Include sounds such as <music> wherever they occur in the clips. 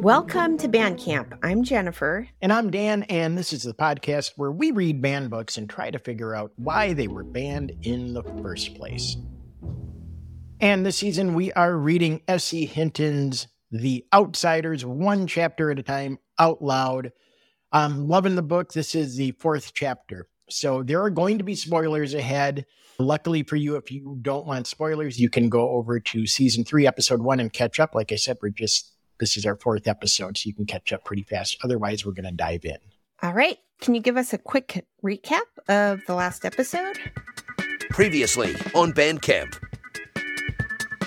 Welcome to Banned Camp. I'm Jennifer. And I'm Dan, and this is the podcast where we read banned books and try to figure out why they were banned in the first place. And this season we are reading S.E. Hinton's The Outsiders, one chapter at a time, out loud. I'm loving the book. This is the fourth chapter. So there are going to be spoilers ahead. Luckily for you, if you don't want spoilers, you can go over to season three, episode one, and catch up. Like I said, we're just this is our fourth episode, so you can catch up pretty fast. Otherwise, we're going to dive in. All right. Can you give us a quick recap of the last episode? Previously on Banned Camp.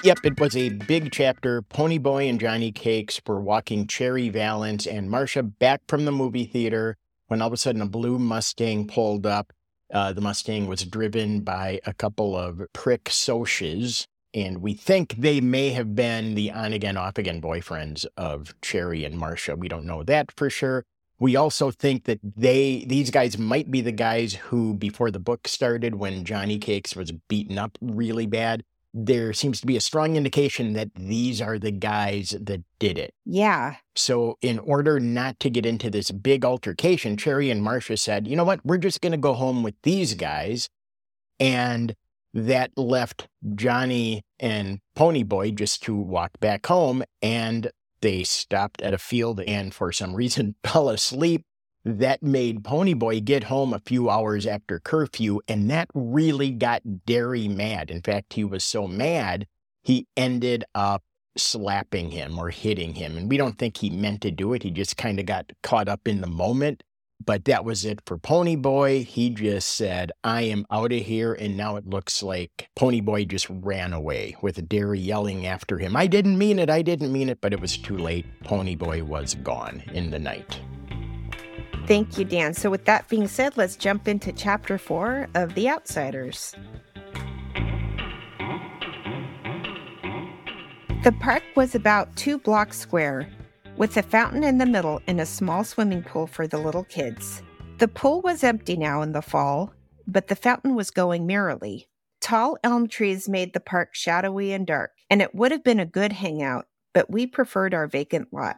Yep, it was a big chapter. Ponyboy and Johnny Cakes were walking Cherry Valance and Marcia back from the movie theater when all of a sudden a blue Mustang pulled up. Uh, the Mustang was driven by a couple of prick Socs and we think they may have been the on again, off again boyfriends of Cherry and Marcia. We don't know that for sure. We also think that they these guys might be the guys who, before the book started, when Johnny Cakes was beaten up really bad, there seems to be a strong indication that these are the guys that did it. Yeah. So, in order not to get into this big altercation, Cherry and Marcia said, you know what, we're just going to go home with these guys. And that left Johnny and Ponyboy just to walk back home. And they stopped at a field and for some reason <laughs> fell asleep. That made Ponyboy get home a few hours after curfew. And that really got Darry mad. In fact, he was so mad, he ended up slapping him or hitting him. And we don't think he meant to do it. He just kind of got caught up in the moment. But that was it for Ponyboy. He just said, I am out of here. And now it looks like Ponyboy just ran away with Darry yelling after him. I didn't mean it. I didn't mean it. But it was too late. Ponyboy was gone in the night. Thank you, Dan. So, with that being said, let's jump into chapter four of The Outsiders. The park was about two blocks square with a fountain in the middle and a small swimming pool for the little kids. The pool was empty now in the fall, but the fountain was going merrily. Tall elm trees made the park shadowy and dark, and it would have been a good hangout, but we preferred our vacant lot,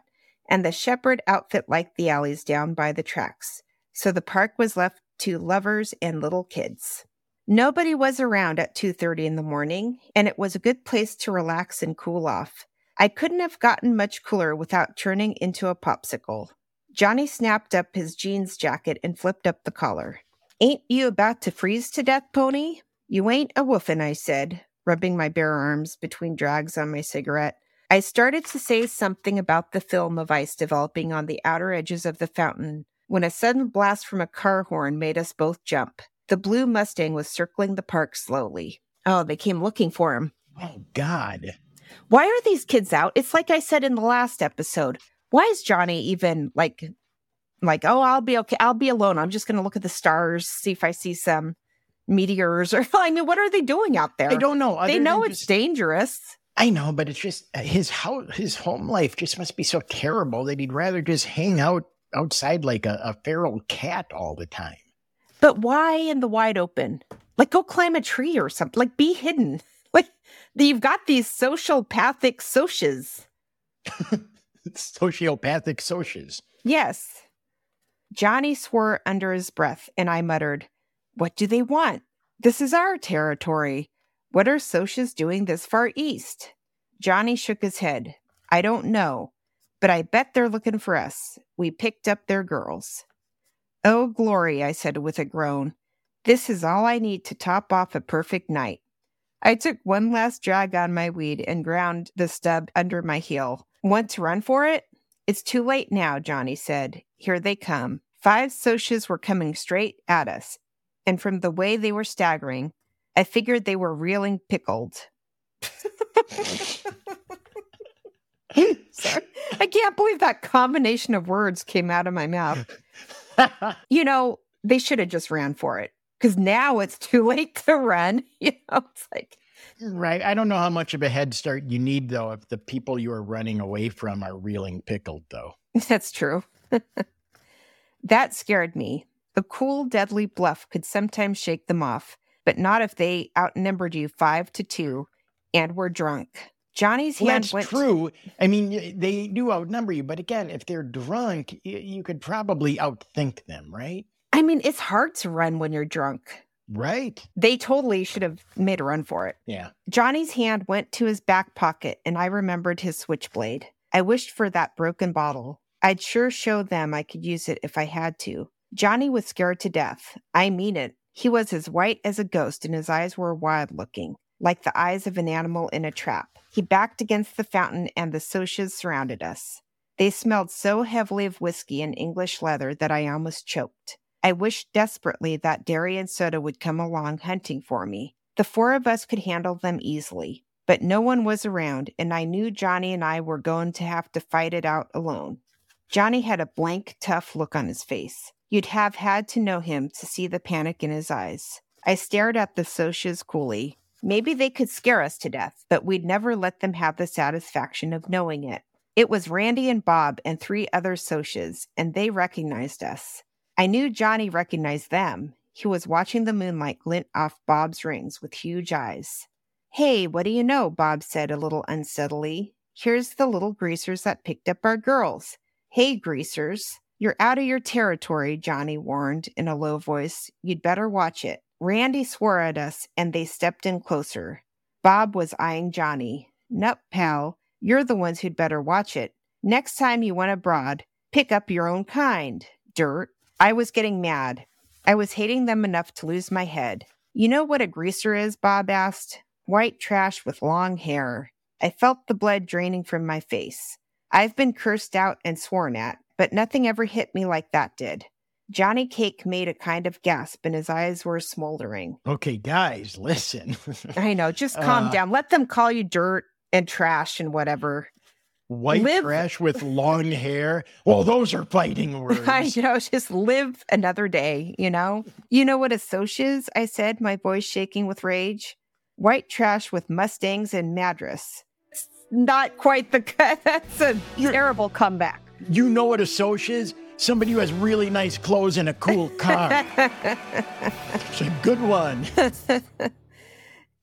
and the Shepard outfit liked the alleys down by the tracks, so the park was left to lovers and little kids. Nobody was around at 2:30 in the morning, and it was a good place to relax and cool off. I couldn't have gotten much cooler without turning into a popsicle. Johnny snapped up his jeans jacket and flipped up the collar. Ain't you about to freeze to death, Pony? You ain't a woofin', I said, rubbing my bare arms between drags on my cigarette. I started to say something about the film of ice developing on the outer edges of the fountain when a sudden blast from a car horn made us both jump. The blue Mustang was circling the park slowly. Oh, they came looking for him. Oh, God. Why are these kids out? It's like I said in the last episode. Why is Johnny even like like, oh, I'll be okay. I'll be alone. I'm just going to look at the stars, see if I see some meteors or <laughs> I mean, what are they doing out there? I don't know. They know it's just, dangerous. I know, but it's just uh, his house, his home life just must be so terrible that he'd rather just hang out outside like a, a feral cat all the time. But why in the wide open? Like, go climb a tree or something. Like, be hidden. You've got these sociopathic Socs. <laughs> Sociopathic Socs. Yes. Johnny swore under his breath, and I muttered, What do they want? This is our territory. What are Socs doing this far east? Johnny shook his head. I don't know, but I bet they're looking for us. We picked up their girls. Oh, glory, I said with a groan. This is all I need to top off a perfect night. I took one last drag on my weed and ground the stub under my heel. Want to run for it? It's too late now, Johnny said. Here they come. Five Socs were coming straight at us, and from the way they were staggering, I figured they were reeling pickled. <laughs> Sorry. I can't believe that combination of words came out of my mouth. <laughs> you know, they should have just ran for it because now it's too late to run. <laughs> You know, it's like. Right. I don't know how much of a head start you need, though, if the people you are running away from are reeling pickled, though. <laughs> That's true. <laughs> that scared me. A cool, deadly bluff could sometimes shake them off, but not if they outnumbered you five to two and were drunk. Johnny's Well, hand that's went. true. I mean, they do outnumber you, but again, if they're drunk, you could probably outthink them, right? I mean, it's hard to run when you're drunk. Right? They totally should have made a run for it. Yeah. Johnny's hand went to his back pocket, and I remembered his switchblade. I wished for that broken bottle. I'd sure show them I could use it if I had to. Johnny was scared to death. I mean it. He was as white as a ghost, and his eyes were wild looking, like the eyes of an animal in a trap. He backed against the fountain, and the Socs surrounded us. They smelled so heavily of whiskey and English leather that I almost choked. I wished desperately that Darry and Soda would come along hunting for me. The four of us could handle them easily, but no one was around, and I knew Johnny and I were going to have to fight it out alone. Johnny had a blank, tough look on his face. You'd have had to know him to see the panic in his eyes. I stared at the Socs coolly. Maybe they could scare us to death, but we'd never let them have the satisfaction of knowing it. It was Randy and Bob and three other Socs, and they recognized us. I knew Johnny recognized them. He was watching the moonlight glint off Bob's rings with huge eyes. Hey, what do you know? Bob said a little unsteadily. Here's the little greasers that picked up our girls. Hey, greasers. You're out of your territory, Johnny warned in a low voice. You'd better watch it. Randy swore at us, and they stepped in closer. Bob was eyeing Johnny. Nup, pal. You're the ones who'd better watch it. Next time you went abroad, pick up your own kind. Dirt. I was getting mad. I was hating them enough to lose my head. You know what a greaser is? Bob asked. White trash with long hair. I felt the blood draining from my face. I've been cursed out and sworn at, but nothing ever hit me like that did. Johnny Cake made a kind of gasp and his eyes were smoldering. Okay, guys, listen. <laughs> I know, just calm Uh, down. Let them call you dirt and trash and whatever. White Live- trash with long hair. Well, those are fighting <laughs> words. I know, just live another day, you know? You know what a soc is? I said, my voice shaking with rage. White trash with Mustangs and Madras. It's not quite the cut. <laughs> That's a terrible comeback. You know what a soc is? Somebody who has really nice clothes and a cool <laughs> car. it's a good one.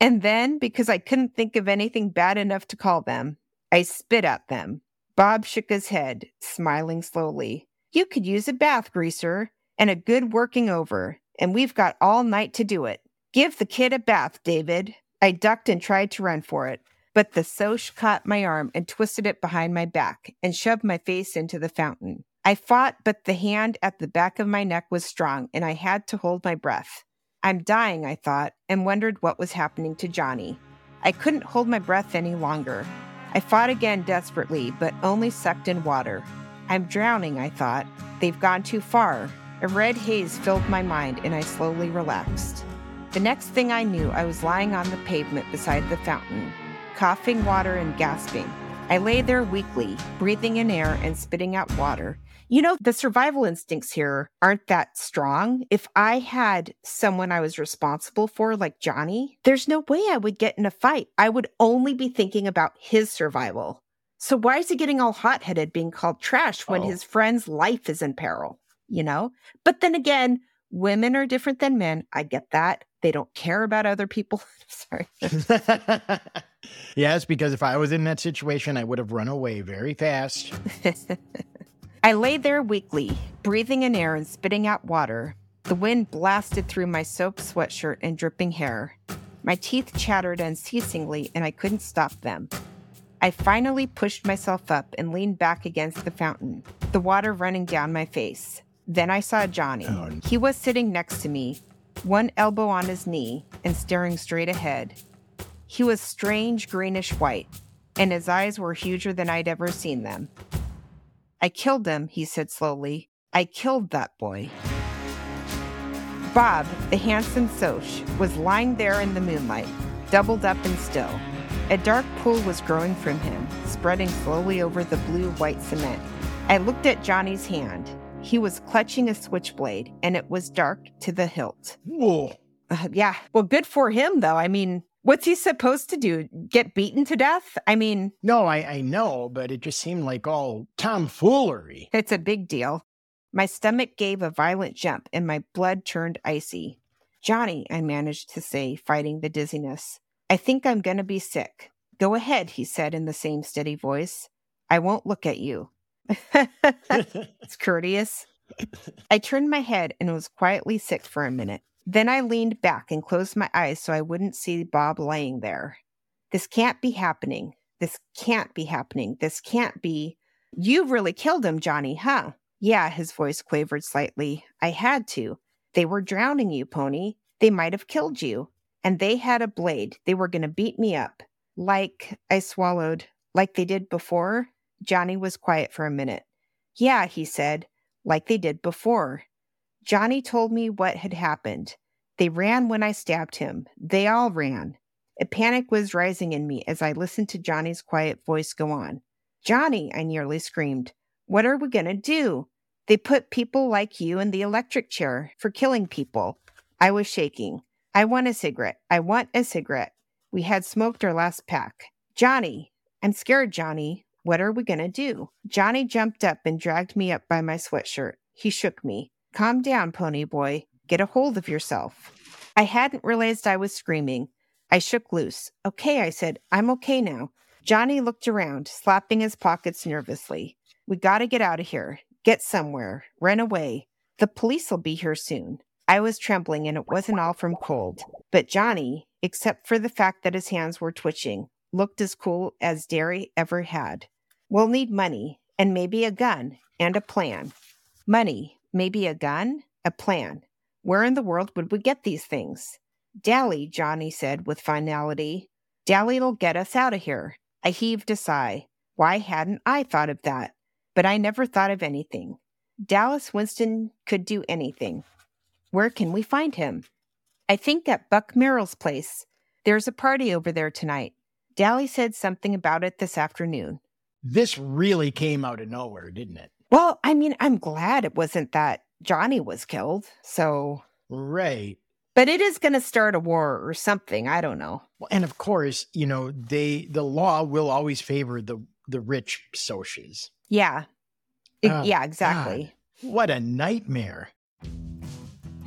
And then, because I couldn't think of anything bad enough to call them, I spit at them. Bob shook his head, smiling slowly. You could use a bath greaser and a good working over, and we've got all night to do it. Give the kid a bath, David. I ducked and tried to run for it, but the Soc caught my arm and twisted it behind my back and shoved my face into the fountain. I fought, but the hand at the back of my neck was strong, and I had to hold my breath. I'm dying, I thought, and wondered what was happening to Johnny. I couldn't hold my breath any longer. I fought again desperately, but only sucked in water. I'm drowning, I thought. They've gone too far. A red haze filled my mind, and I slowly relaxed. The next thing I knew, I was lying on the pavement beside the fountain, coughing water and gasping. I lay there weakly, breathing in air and spitting out water. You know, the survival instincts here aren't that strong. If I had someone I was responsible for, like Johnny, there's no way I would get in a fight. I would only be thinking about his survival. So why is he getting all hot headed being called trash when Oh. his friend's life is in peril? You know? But then again, women are different than men. I get that. They don't care about other people. <laughs> Sorry. <laughs> yes, because if I was in that situation, I would have run away very fast. <laughs> I lay there weakly, breathing in air and spitting out water. The wind blasted through my soaked sweatshirt and dripping hair. My teeth chattered unceasingly, and I couldn't stop them. I finally pushed myself up and leaned back against the fountain, the water running down my face. Then I saw Johnny. Oh, He was sitting next to me, one elbow on his knee, and staring straight ahead. He was strange greenish white, and his eyes were huger than I'd ever seen them. I killed him, he said slowly. I killed that boy. Bob, the handsome Soc, was lying there in the moonlight, doubled up and still. A dark pool was growing from him, spreading slowly over the blue white cement. I looked at Johnny's hand. He was clutching a switchblade, and it was dark to the hilt. Whoa. Uh, yeah, well, good for him, though. I mean, what's he supposed to do? Get beaten to death? I mean, No, I, I know, but it just seemed like all tomfoolery. It's a big deal. My stomach gave a violent jump and my blood turned icy. Johnny, I managed to say, fighting the dizziness. I think I'm going to be sick. Go ahead, he said in the same steady voice. I won't look at you. <laughs> <laughs> it's courteous. I turned my head and was quietly sick for a minute. Then I leaned back and closed my eyes so I wouldn't see Bob laying there. This can't be happening. This can't be happening. This can't be. You've really killed him, Johnny, huh? Yeah, his voice quavered slightly. I had to. They were drowning you, Pony. They might have killed you. And they had a blade. They were going to beat me up. Like, I swallowed, like they did before? Johnny was quiet for a minute. Yeah, he said, like they did before. Johnny told me what had happened. They ran when I stabbed him. They all ran. A panic was rising in me as I listened to Johnny's quiet voice go on. Johnny, I nearly screamed. What are we going to do? They put people like you in the electric chair for killing people. I was shaking. I want a cigarette. I want a cigarette. We had smoked our last pack. Johnny, I'm scared, Johnny. What are we going to do? Johnny jumped up and dragged me up by my sweatshirt. He shook me. Calm down, pony boy. Get a hold of yourself. I hadn't realized I was screaming. I shook loose. Okay, I said. I'm okay now. Johnny looked around, slapping his pockets nervously. We gotta get out of here. Get somewhere. Run away. The police will be here soon. I was trembling, and it wasn't all from cold. But Johnny, except for the fact that his hands were twitching, looked as cool as Darry ever had. We'll need money, and maybe a gun, and a plan. Money, maybe a gun, a plan. Where in the world would we get these things? Dally, Johnny said with finality. Dally'll get us out of here. I heaved a sigh. Why hadn't I thought of that? But I never thought of anything. Dallas Winston could do anything. Where can we find him? I think at Buck Merril's place. There's a party over there tonight. Dally said something about it this afternoon. This really came out of nowhere, didn't it? Well, I mean, I'm glad it wasn't that Johnny was killed. So. Right. But it is going to start a war or something. I don't know. Well, and of course, you know, they the law will always favor the the rich Socs. Yeah. oh, yeah, exactly. God. What a nightmare.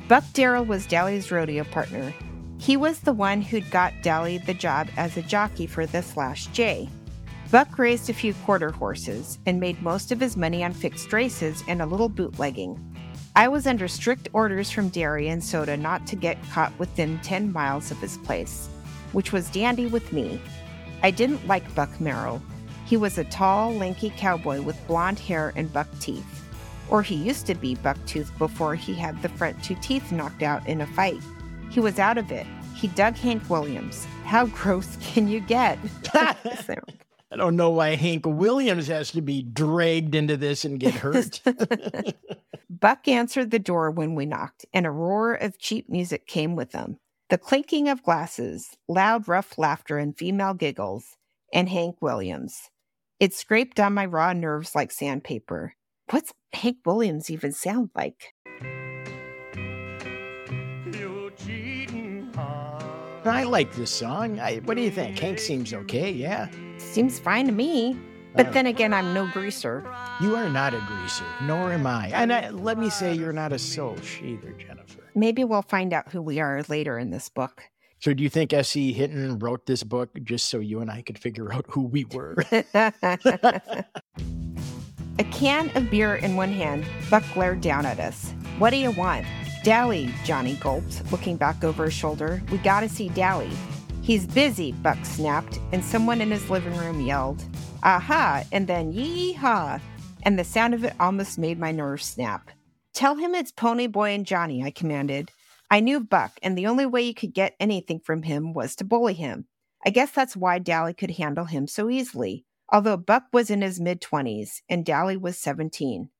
Buck Darrell was Dally's rodeo partner. He was the one who'd got Dally the job as a jockey for this last J. Buck raised a few quarter horses and made most of his money on fixed races and a little bootlegging. I was under strict orders from Darry and Soda not to get caught within 10 miles of his place, which was dandy with me. I didn't like Buck Merril. He was a tall, lanky cowboy with blond hair and buck teeth. Or he used to be bucktooth before he had the front two teeth knocked out in a fight. He was out of it. He dug Hank Williams. How <laughs> gross can you get? <laughs> <laughs> I don't know why Hank Williams has to be dragged into this and get hurt. <laughs> Buck answered the door when we knocked, and a roar of cheap music came with them. The clinking of glasses, loud, rough laughter, and female giggles, and Hank Williams. It scraped on my raw nerves like sandpaper. What's Hank Williams even sound like? I like this song. I, what do you think? Hank seems okay, yeah. Seems fine to me. But then again, I'm no greaser. You are not a greaser, nor am I. And I, let me say, you're not a soc either, Jennifer. Maybe we'll find out who we are later in this book. So, do you think S.E. Hinton wrote this book just so you and I could figure out who we were? <laughs> <laughs> A can of beer in one hand, Buck glared down at us. What do you want? Dally, Johnny gulped, looking back over his shoulder. We gotta see Dally. He's busy, Buck snapped, and someone in his living room yelled, Aha! And then yee-haw! And the sound of it almost made my nerves snap. Tell him it's Pony Boy and Johnny, I commanded. I knew Buck, and the only way you could get anything from him was to bully him. I guess that's why Dally could handle him so easily although Buck was in his mid 20s and Dally was 17.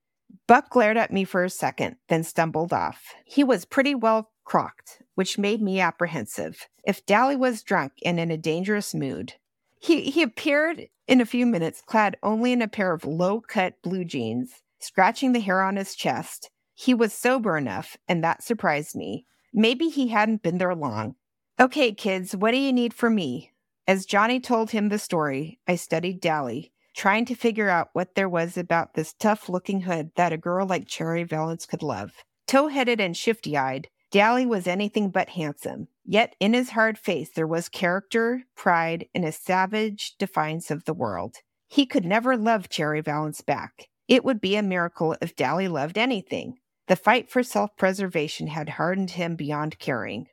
Buck glared at me for a second, then stumbled off. He was pretty well crocked, which made me apprehensive. If Dally was drunk and in a dangerous mood, he, he appeared in a few minutes clad only in a pair of low cut blue jeans, scratching the hair on his chest. He was sober enough, and that surprised me. Maybe he hadn't been there long. Okay, kids, what do you need from me? As Johnny told him the story, I studied Dally, trying to figure out what there was about this tough looking hood that a girl like Cherry Valance could love. Tow headed and shifty eyed, Dally was anything but handsome. Yet in his hard face there was character, pride, and a savage defiance of the world. He could never love Cherry Valance back. It would be a miracle if Dally loved anything. The fight for self preservation had hardened him beyond caring.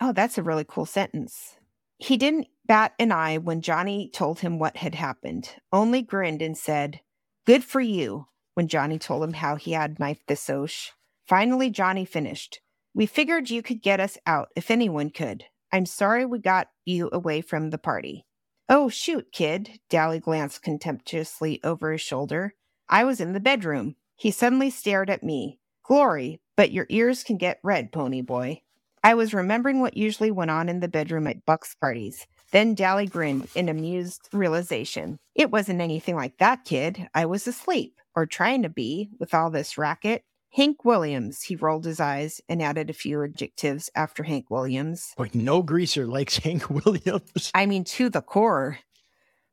Oh, that's a really cool sentence. He didn't bat an eye when Johnny told him what had happened, only grinned and said, Good for you, when Johnny told him how he had knifed the Soc. Finally, Johnny finished. We figured you could get us out if anyone could. I'm sorry we got you away from the party. Oh, shoot, kid. Dally glanced contemptuously over his shoulder. I was in the bedroom. He suddenly stared at me. Glory, but your ears can get red, pony boy. I was remembering what usually went on in the bedroom at Buck's parties. Then Dally grinned in amused realization. It wasn't anything like that, kid. I was asleep, or trying to be, with all this racket. Hank Williams, he rolled his eyes and added a few adjectives after Hank Williams. Boy, no greaser likes <laughs> Hank Williams. I mean, to the core.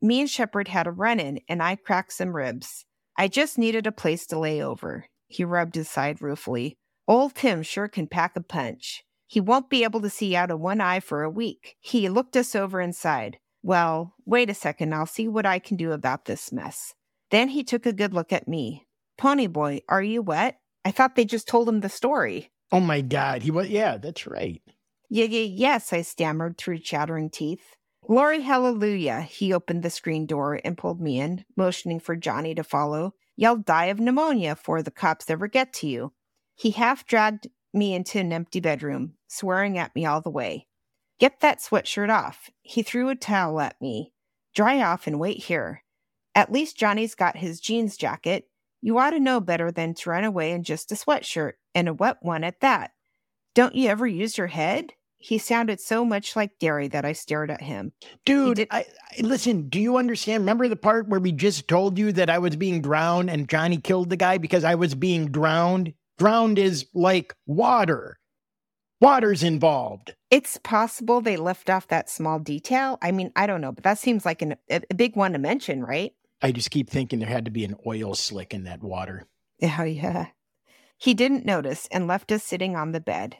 Me and Shepard had a run in, and I cracked some ribs. I just needed a place to lay over. He rubbed his side ruefully. Old Tim sure can pack a punch. He won't be able to see out of one eye for a week. He looked us over and sighed. Well, wait a second, I'll see what I can do about this mess. Then he took a good look at me. Pony boy, are you wet? I thought they just told him the story. Oh my God. He was, yeah, that's right. Yeah, yeah, yes, I stammered through chattering teeth. Glory hallelujah. He opened the screen door and pulled me in, motioning for Johnny to follow. You'll die of pneumonia before the cops ever get to you. He half dragged me into an empty bedroom, swearing at me all the way. Get that sweatshirt off. He threw a towel at me. Dry off and wait here. At least Johnny's got his jeans jacket. You ought to know better than to run away in just a sweatshirt, and a wet one at that. Don't you ever use your head? He sounded so much like Darry that I stared at him. Dude, I, I, listen, do you understand? Remember the part where we just told you that I was being drowned and Johnny killed the guy because I was being drowned? Drowned is like water. Water's involved. It's possible they left off that small detail. I mean, I don't know, but that seems like an, a, a big one to mention, right? I just keep thinking there had to be an oil slick in that water. Oh, yeah. He didn't notice and left us sitting on the bed.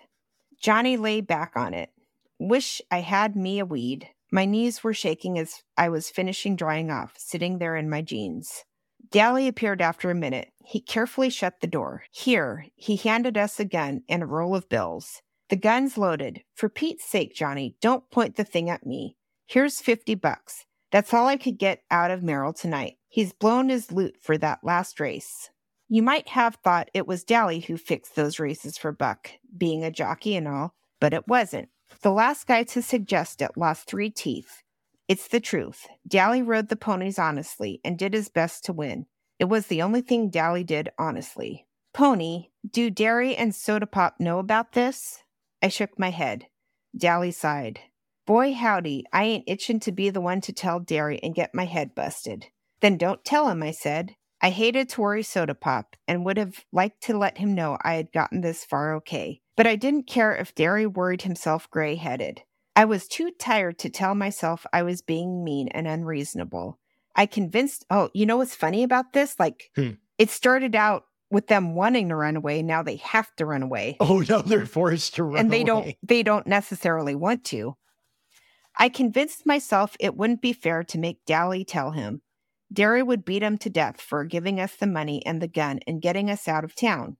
Johnny lay back on it. Wish I had me a weed. My knees were shaking as I was finishing drying off, sitting there in my jeans. Dally appeared after a minute. He carefully shut the door. Here, he handed us a gun and a roll of bills. The gun's loaded. For Pete's sake, Johnny, don't point the thing at me. Here's 50 bucks. That's all I could get out of Merril tonight. He's blown his loot for that last race. You might have thought it was Dally who fixed those races for Buck, being a jockey and all, but it wasn't. The last guy to suggest it lost three teeth. It's the truth. Dally rode the ponies honestly and did his best to win. It was the only thing Dally did honestly. Pony, do Darry and Soda Pop know about this? I shook my head. Dally sighed. Boy, howdy, I ain't itching to be the one to tell Darry and get my head busted. Then don't tell him, I said. I hated to worry Soda Pop and would have liked to let him know I had gotten this far okay. But I didn't care if Darry worried himself gray headed. I was too tired to tell myself I was being mean and unreasonable. I convinced, oh, you know what's funny about this? Like, hmm. it started out with them wanting to run away. Now they have to run away. Oh, <laughs> no, they're forced to run away. And they away. don't, they don't necessarily want to. I convinced myself it wouldn't be fair to make Dally tell him. Darry would beat him to death for giving us the money and the gun and getting us out of town.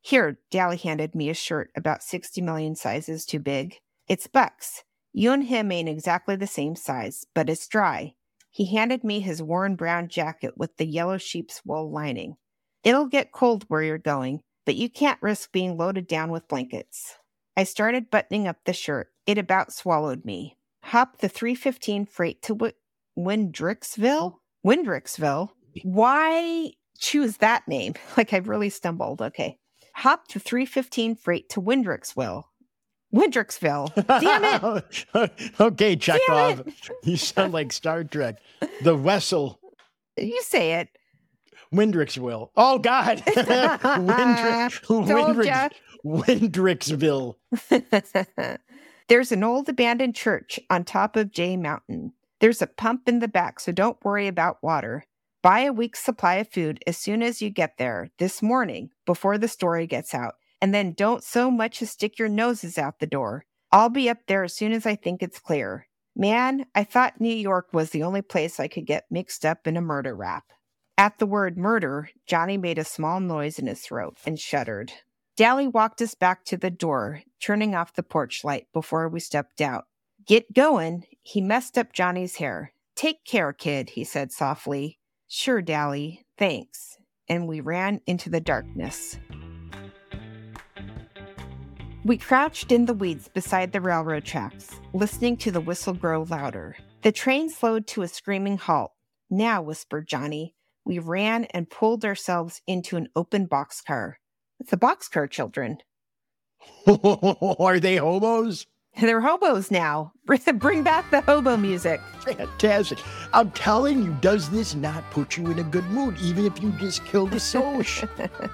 Here, Dally handed me a shirt about 60 million sizes too big. It's Buck's. You and him ain't exactly the same size, but it's dry. He handed me his worn brown jacket with the yellow sheep's wool lining. It'll get cold where you're going, but you can't risk being loaded down with blankets. I started buttoning up the shirt. It about swallowed me. Hop the 315 freight to w- Windrixville? Windrixville? Why choose that name? <laughs> Like I've really stumbled. Okay. Hop the 315 freight to Windrixville. Windrixville. Damn it. <laughs> okay, Chekhov. You sound like Star Trek. The vessel. You say it. Windrixville. Oh, God. Windrix, Windrix, Windrixville. There's an old abandoned church on top of Jay Mountain. There's a pump in the back, so don't worry about water. Buy a week's supply of food as soon as you get there this morning before the story gets out and then don't so much as stick your noses out the door. I'll be up there as soon as I think it's clear. Man, I thought New York was the only place I could get mixed up in a murder rap. At the word murder, Johnny made a small noise in his throat and shuddered. Dally walked us back to the door, turning off the porch light before we stepped out. Get going. He messed up Johnny's hair. Take care, kid, he said softly. Sure, Dally. Thanks. And we ran into the darkness. We crouched in the weeds beside the railroad tracks, listening to the whistle grow louder. The train slowed to a screaming halt. Now, whispered Johnny. We ran and pulled ourselves into an open boxcar. It's the boxcar children. <laughs> Are they hobos? They're hobos now. <laughs> Bring back the hobo music. Fantastic. I'm telling you, does this not put you in a good mood, even if you just killed a Soc? <laughs>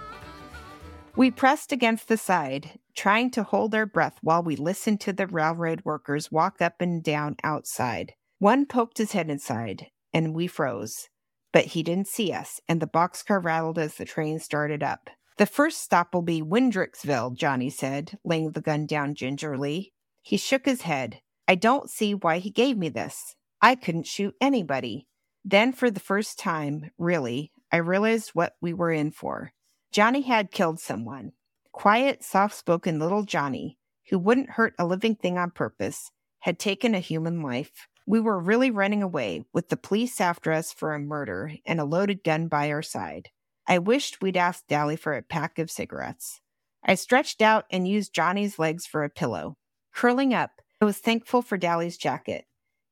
we pressed against the side, trying to hold our breath while we listened to the railroad workers walk up and down outside. One poked his head inside, and we froze. But he didn't see us, and the boxcar rattled as the train started up. The first stop will be Windrixville, Johnny said, laying the gun down gingerly. He shook his head. I don't see why he gave me this. I couldn't shoot anybody. Then, for the first time, really, I realized what we were in for. Johnny had killed someone. Quiet, soft spoken little Johnny, who wouldn't hurt a living thing on purpose, had taken a human life. We were really running away, with the police after us for a murder and a loaded gun by our side. I wished we'd asked Dally for a pack of cigarettes. I stretched out and used Johnny's legs for a pillow. Curling up, I was thankful for Dally's jacket.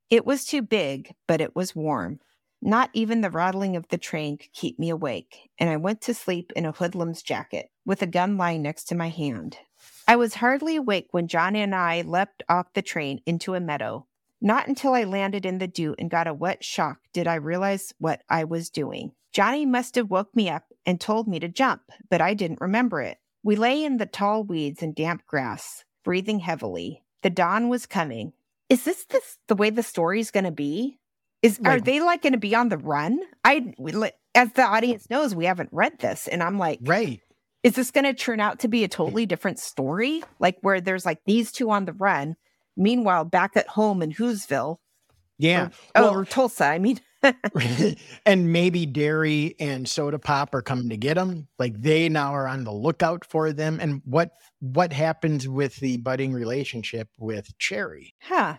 It was too big, but it was warm. Not even the rattling of the train could keep me awake, and I went to sleep in a hoodlum's jacket, with a gun lying next to my hand. I was hardly awake when Johnny and I leapt off the train into a meadow. Not until I landed in the dew and got a wet shock did I realize what I was doing. Johnny must have woke me up and told me to jump, but I didn't remember it. We lay in the tall weeds and damp grass, breathing heavily. The dawn was coming. Is this the, the way the story's going to be? Is like, are they like going to be on the run? I as the audience knows, we haven't read this, and I'm like, right. Is this going to turn out to be a totally different story? Like where there's like these two on the run, meanwhile back at home in Whoville, yeah, or, oh, or Tulsa. I mean, <laughs> <laughs> and maybe Darry and Soda Pop are coming to get them. Like they now are on the lookout for them. And what what happens with the budding relationship with Cherry? Huh.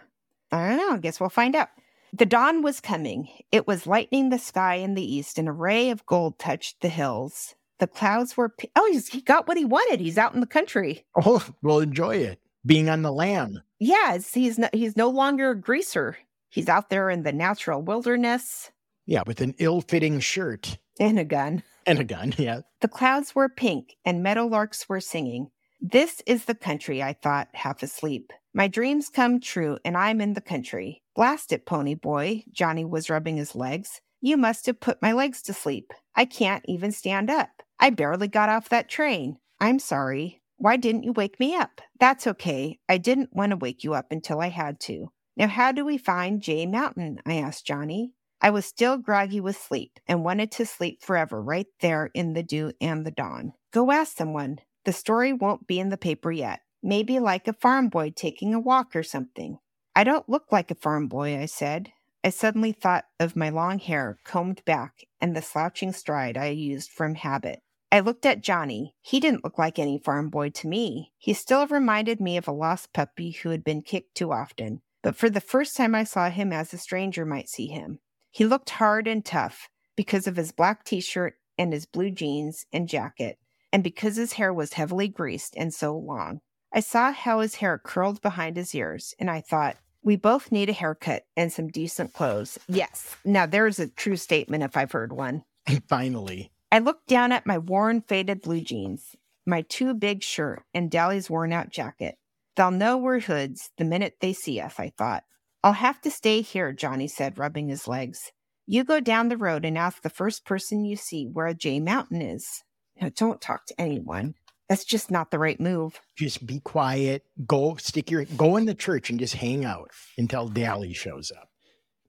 I don't know. I guess we'll find out. The dawn was coming. It was lightening the sky in the east. An array of gold touched the hills. The clouds were. P- oh, he got what he wanted. He's out in the country. Oh, we'll enjoy it. Being on the lam. Yes, he's no, he's no longer a greaser. He's out there in the natural wilderness. Yeah, with an ill-fitting shirt and a gun. And a gun. <laughs> Yeah. The clouds were pink, and meadowlarks were singing. This is the country, I thought, half asleep. My dreams come true, and I'm in the country. Blast it, pony boy. Johnny was rubbing his legs. You must have put my legs to sleep. I can't even stand up. I barely got off that train. I'm sorry. Why didn't you wake me up? That's okay. I didn't want to wake you up until I had to. Now, how do we find Jay Mountain? I asked Johnny. I was still groggy with sleep and wanted to sleep forever right there in the dew and the dawn. Go ask someone. The story won't be in the paper yet. Maybe like a farm boy taking a walk or something. I don't look like a farm boy, I said. I suddenly thought of my long hair combed back and the slouching stride I used from habit. I looked at Johnny. He didn't look like any farm boy to me. He still reminded me of a lost puppy who had been kicked too often. But for the first time, I saw him as a stranger might see him. He looked hard and tough because of his black t shirt and his blue jeans and jacket, and because his hair was heavily greased and so long. I saw how his hair curled behind his ears, and I thought, we both need a haircut and some decent clothes. Yes. Now there's a true statement if I've heard one. <laughs> Finally. I looked down at my worn, faded blue jeans, my too big shirt, and Dally's worn out jacket. They'll know we're hoods the minute they see us, I thought. I'll have to stay here, Johnny said, rubbing his legs. You go down the road and ask the first person you see where Jay Mountain is. Now, don't talk to anyone. That's just not the right move. Just be quiet. Go stick your go in the church and just hang out until Dally shows up.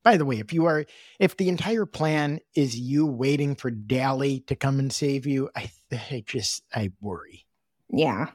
By the way, if you are if the entire plan is you waiting for Dally to come and save you, I, <laughs> I just I worry. Yeah.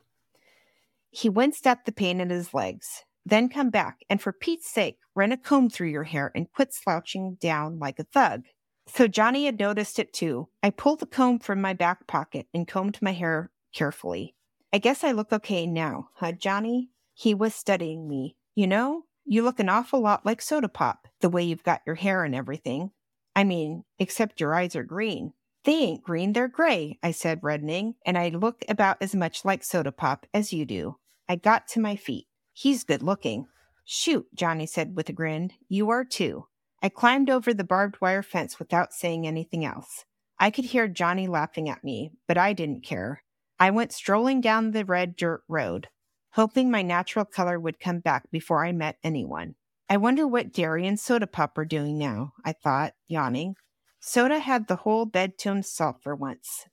He winced at the pain in his legs. then come back, and for Pete's sake, run a comb through your hair and quit slouching down like a thug. So Johnny had noticed it too. I pulled the comb from my back pocket and combed my hair carefully. I guess I look okay now, huh, Johnny? He was studying me. You know, you look an awful lot like Soda Pop, the way you've got your hair and everything. I mean, except your eyes are green. They ain't green, they're gray, I said, reddening, and I look about as much like Soda Pop as you do. I got to my feet. He's good looking. Shoot, Johnny said with a grin. You are too. I climbed over the barbed wire fence without saying anything else. I could hear Johnny laughing at me, but I didn't care. I went strolling down the red dirt road, hoping my natural color would come back before I met anyone. I wonder what Darry and Soda Pop are doing now, I thought, yawning. Soda had the whole bed to himself for once.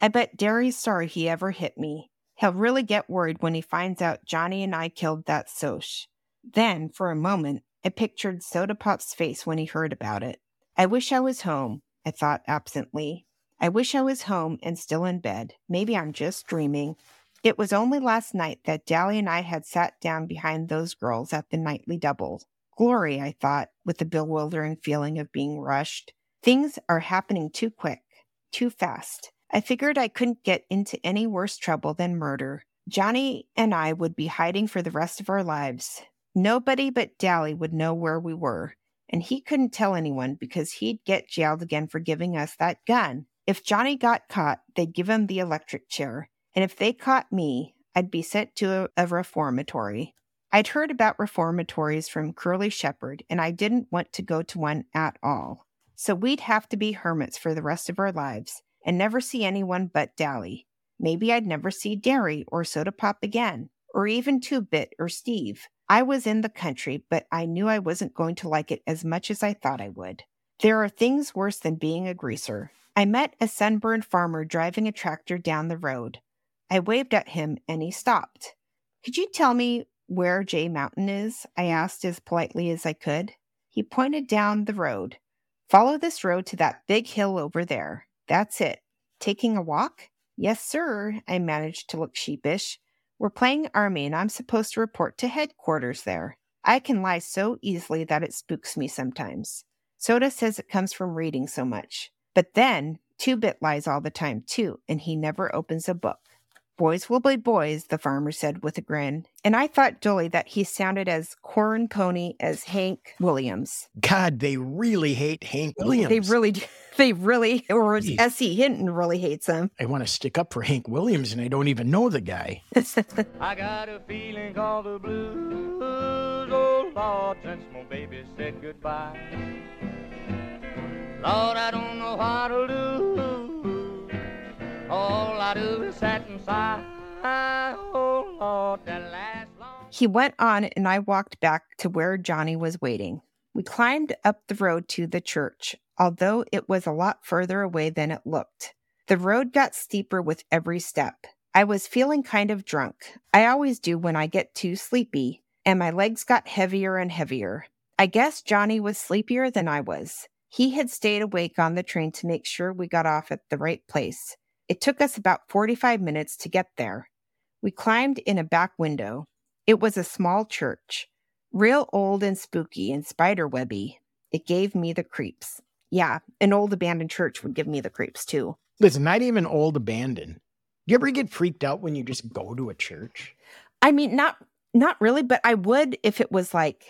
I bet Darry's sorry he ever hit me. He'll really get worried when he finds out Johnny and I killed that Soc. Then, for a moment, I pictured Soda Pop's face when he heard about it. I wish I was home, I thought absently. I wish I was home and still in bed. Maybe I'm just dreaming. It was only last night that Dally and I had sat down behind those girls at the nightly double. Glory, I thought, with a bewildering feeling of being rushed. Things are happening too quick, too fast. I figured I couldn't get into any worse trouble than murder. Johnny and I would be hiding for the rest of our lives. Nobody but Dally would know where we were, and he couldn't tell anyone because he'd get jailed again for giving us that gun. If Johnny got caught, they'd give him the electric chair, and if they caught me, I'd be sent to a, a reformatory. I'd heard about reformatories from Curly Shepard, and I didn't want to go to one at all. So we'd have to be hermits for the rest of our lives and never see anyone but Dally. Maybe I'd never see Darry or Soda Pop again, or even Two Bit or Steve. I was in the country, but I knew I wasn't going to like it as much as I thought I would. There are things worse than being a greaser. I met a sunburned farmer driving a tractor down the road. I waved at him and he stopped. Could you tell me where Jay Mountain is? I asked as politely as I could. He pointed down the road. Follow this road to that big hill over there. That's it. Taking a walk? Yes, sir. I managed to look sheepish. We're playing army and I'm supposed to report to headquarters there. I can lie so easily that it spooks me sometimes. Soda says it comes from reading so much. But then, Two Bit lies all the time too, and he never opens a book. Boys will be boys, the farmer said with a grin. And I thought dully that he sounded as corn pony as Hank Williams. God, they really hate Hank Williams. They really do. <laughs> They really, or S.E. Hinton really hates him. I want to stick up for Hank Williams and I don't even know the guy. <laughs> I got a feeling called the blues, oh Lord, since my baby said goodbye. Lord, I don't know how to do. All I do is sit and sigh. Oh Lord. He went on, and I walked back to where Johnny was waiting. We climbed up the road to the church, although it was a lot further away than it looked. The road got steeper with every step. I was feeling kind of drunk. I always do when I get too sleepy, and my legs got heavier and heavier. I guess Johnny was sleepier than I was. He had stayed awake on the train to make sure we got off at the right place. It took us about 45 minutes to get there. We climbed in a back window. It was a small church, real old and spooky and spiderwebby. It gave me the creeps. Yeah, an old abandoned church would give me the creeps too. Listen, not even old abandoned. Do You ever get freaked out when you just go to a church? I mean, not not really, but I would if it was like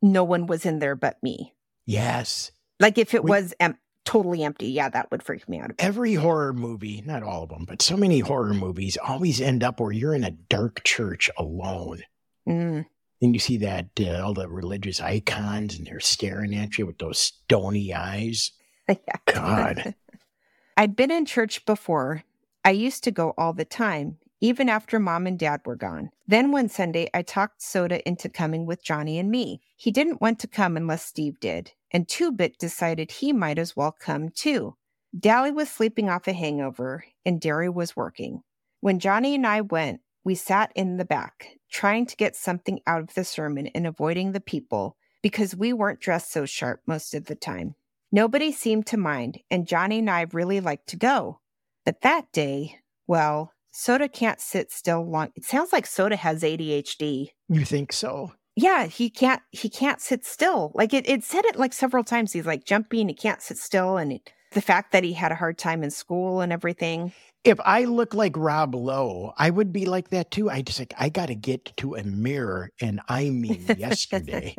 no one was in there but me. Yes. Like if it We- was em- totally empty, yeah, that would freak me out. Every horror movie, not all of them, but so many horror movies always end up where you're in a dark church alone. Mm. And you see that uh, all the religious icons and they're staring at you with those stony eyes. <laughs> Yeah. God. <laughs> I'd been in church before. I used to go all the time, even after mom and dad were gone. Then one Sunday, I talked Soda into coming with Johnny and me. He didn't want to come unless Steve did, and Two Bit decided he might as well come too. Dally was sleeping off a hangover, and Darry was working. When Johnny and I went, we sat in the back, trying to get something out of the sermon and avoiding the people because we weren't dressed so sharp most of the time. Nobody seemed to mind, and Johnny and I really liked to go. But that day, well, Soda can't sit still long. It sounds like Soda has ADHD. You think so? yeah, he can't he can't sit still. Like it, it said it like several times. He's like jumping, he can't sit still, and it, the fact that he had a hard time in school and everything. If I look like Rob Lowe, I would be like that too. I just like I got to get to a mirror, and I mean yesterday.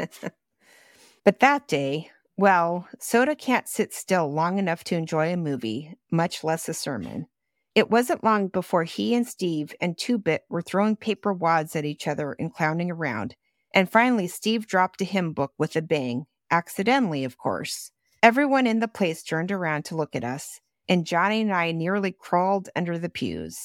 <laughs> but that day, well, Soda can't sit still long enough to enjoy a movie, much less a sermon. It wasn't long before he and Steve and Two Bit were throwing paper wads at each other and clowning around. And finally, Steve dropped a hymn book with a bang, accidentally, of course. Everyone in the place turned around to look at us, and Johnny and I nearly crawled under the pews.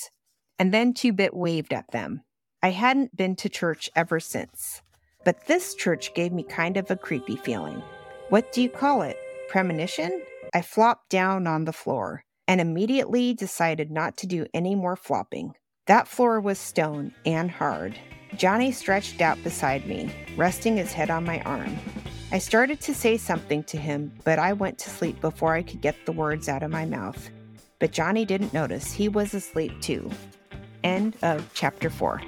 And then Two Bit waved at them. I hadn't been to church ever since, but this church gave me kind of a creepy feeling. What do you call it? Premonition? I flopped down on the floor and immediately decided not to do any more flopping. That floor was stone and hard. Johnny stretched out beside me, resting his head on my arm. I started to say something to him, but I went to sleep before I could get the words out of my mouth. But Johnny didn't notice. He was asleep too. End of chapter 4.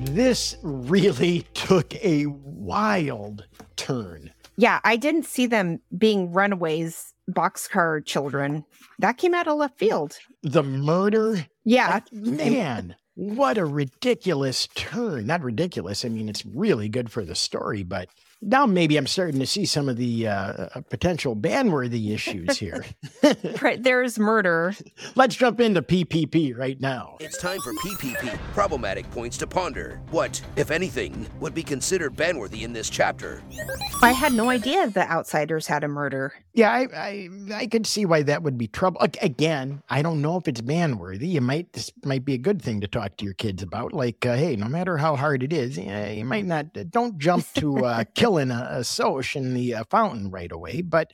This really <laughs> took a wild turn. Yeah, I didn't see them being runaways, boxcar children. That came out of left field. The murder? Yeah. Man, what a ridiculous turn. Not ridiculous. I mean, it's really good for the story, but now maybe I'm starting to see some of the uh, uh potential ban-worthy issues here. <laughs> right, there's murder. Let's jump into PPP right now. It's time for PPP, problematic points to ponder. What, if anything, would be considered ban-worthy in this chapter? I had no idea the outsiders had a murder. Yeah, I, I, I could see why that would be trouble. Again, I don't know if it's ban-worthy. You might this might be a good thing to talk to your kids about. Like, uh, hey, no matter how hard it is, you might not. Don't jump to uh, <laughs> killing a, a Soc in the uh, fountain right away. But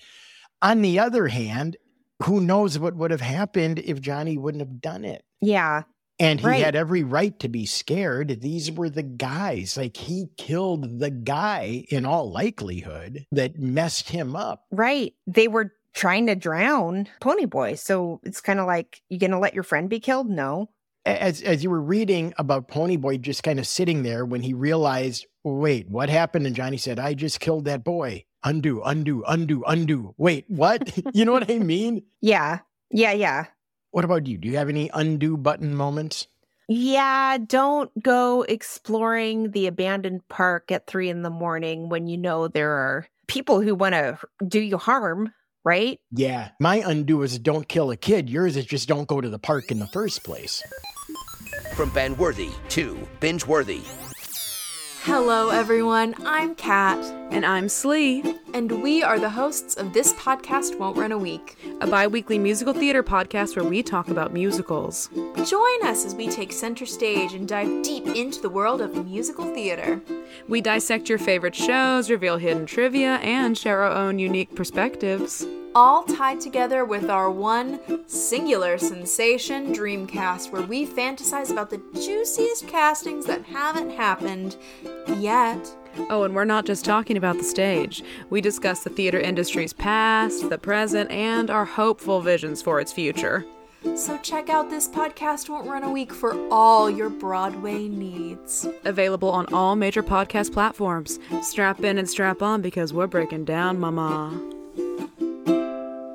on the other hand, who knows what would have happened if Johnny wouldn't have done it? Yeah. And he right. had every right to be scared. These were the guys. Like he killed the guy in all likelihood that messed him up. Right. They were trying to drown Ponyboy. So it's kind of like, you going to let your friend be killed? No as as you were reading about Ponyboy just kind of sitting there when he realized, wait, what happened? And Johnny said, I just killed that boy. Undo, undo, undo, undo. Wait, what? <laughs> you know what I mean? Yeah. Yeah, yeah. What about you? Do you have any undo button moments? Yeah, don't go exploring the abandoned park at three in the morning when you know there are people who want to do you harm right? Yeah. My undo is don't kill a kid. Yours is just don't go to the park in the first place. From Ben worthy to binge worthy. Hello, everyone. I'm Kat. And I'm SLee. And we are the hosts of This Podcast Won't Run a Week, a bi weekly musical theater podcast where we talk about musicals. Join us as we take center stage and dive deep into the world of musical theater. We dissect your favorite shows, reveal hidden trivia, and share our own unique perspectives all tied together with our one singular sensation Dreamcast, where we fantasize about the juiciest castings that haven't happened yet. Oh, and we're not just talking about the stage. We discuss the theater industry's past, the present, and our hopeful visions for its future. So check out this podcast won't run a week for all your Broadway needs. Available on all major podcast platforms. Strap in and strap on because we're breaking down, mama.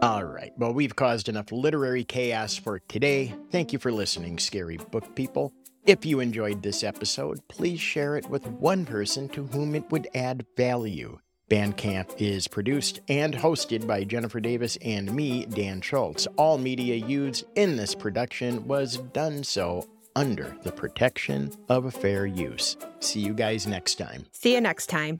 All right. Well, we've caused enough literary chaos for today. Thank you for listening, scary book people. If you enjoyed this episode, please share it with one person to whom it would add value. Banned Camp is produced and hosted by Jennifer Davis and me, Dan Schultz. All media used in this production was done so under the protection of fair use. See you guys next time. See you next time.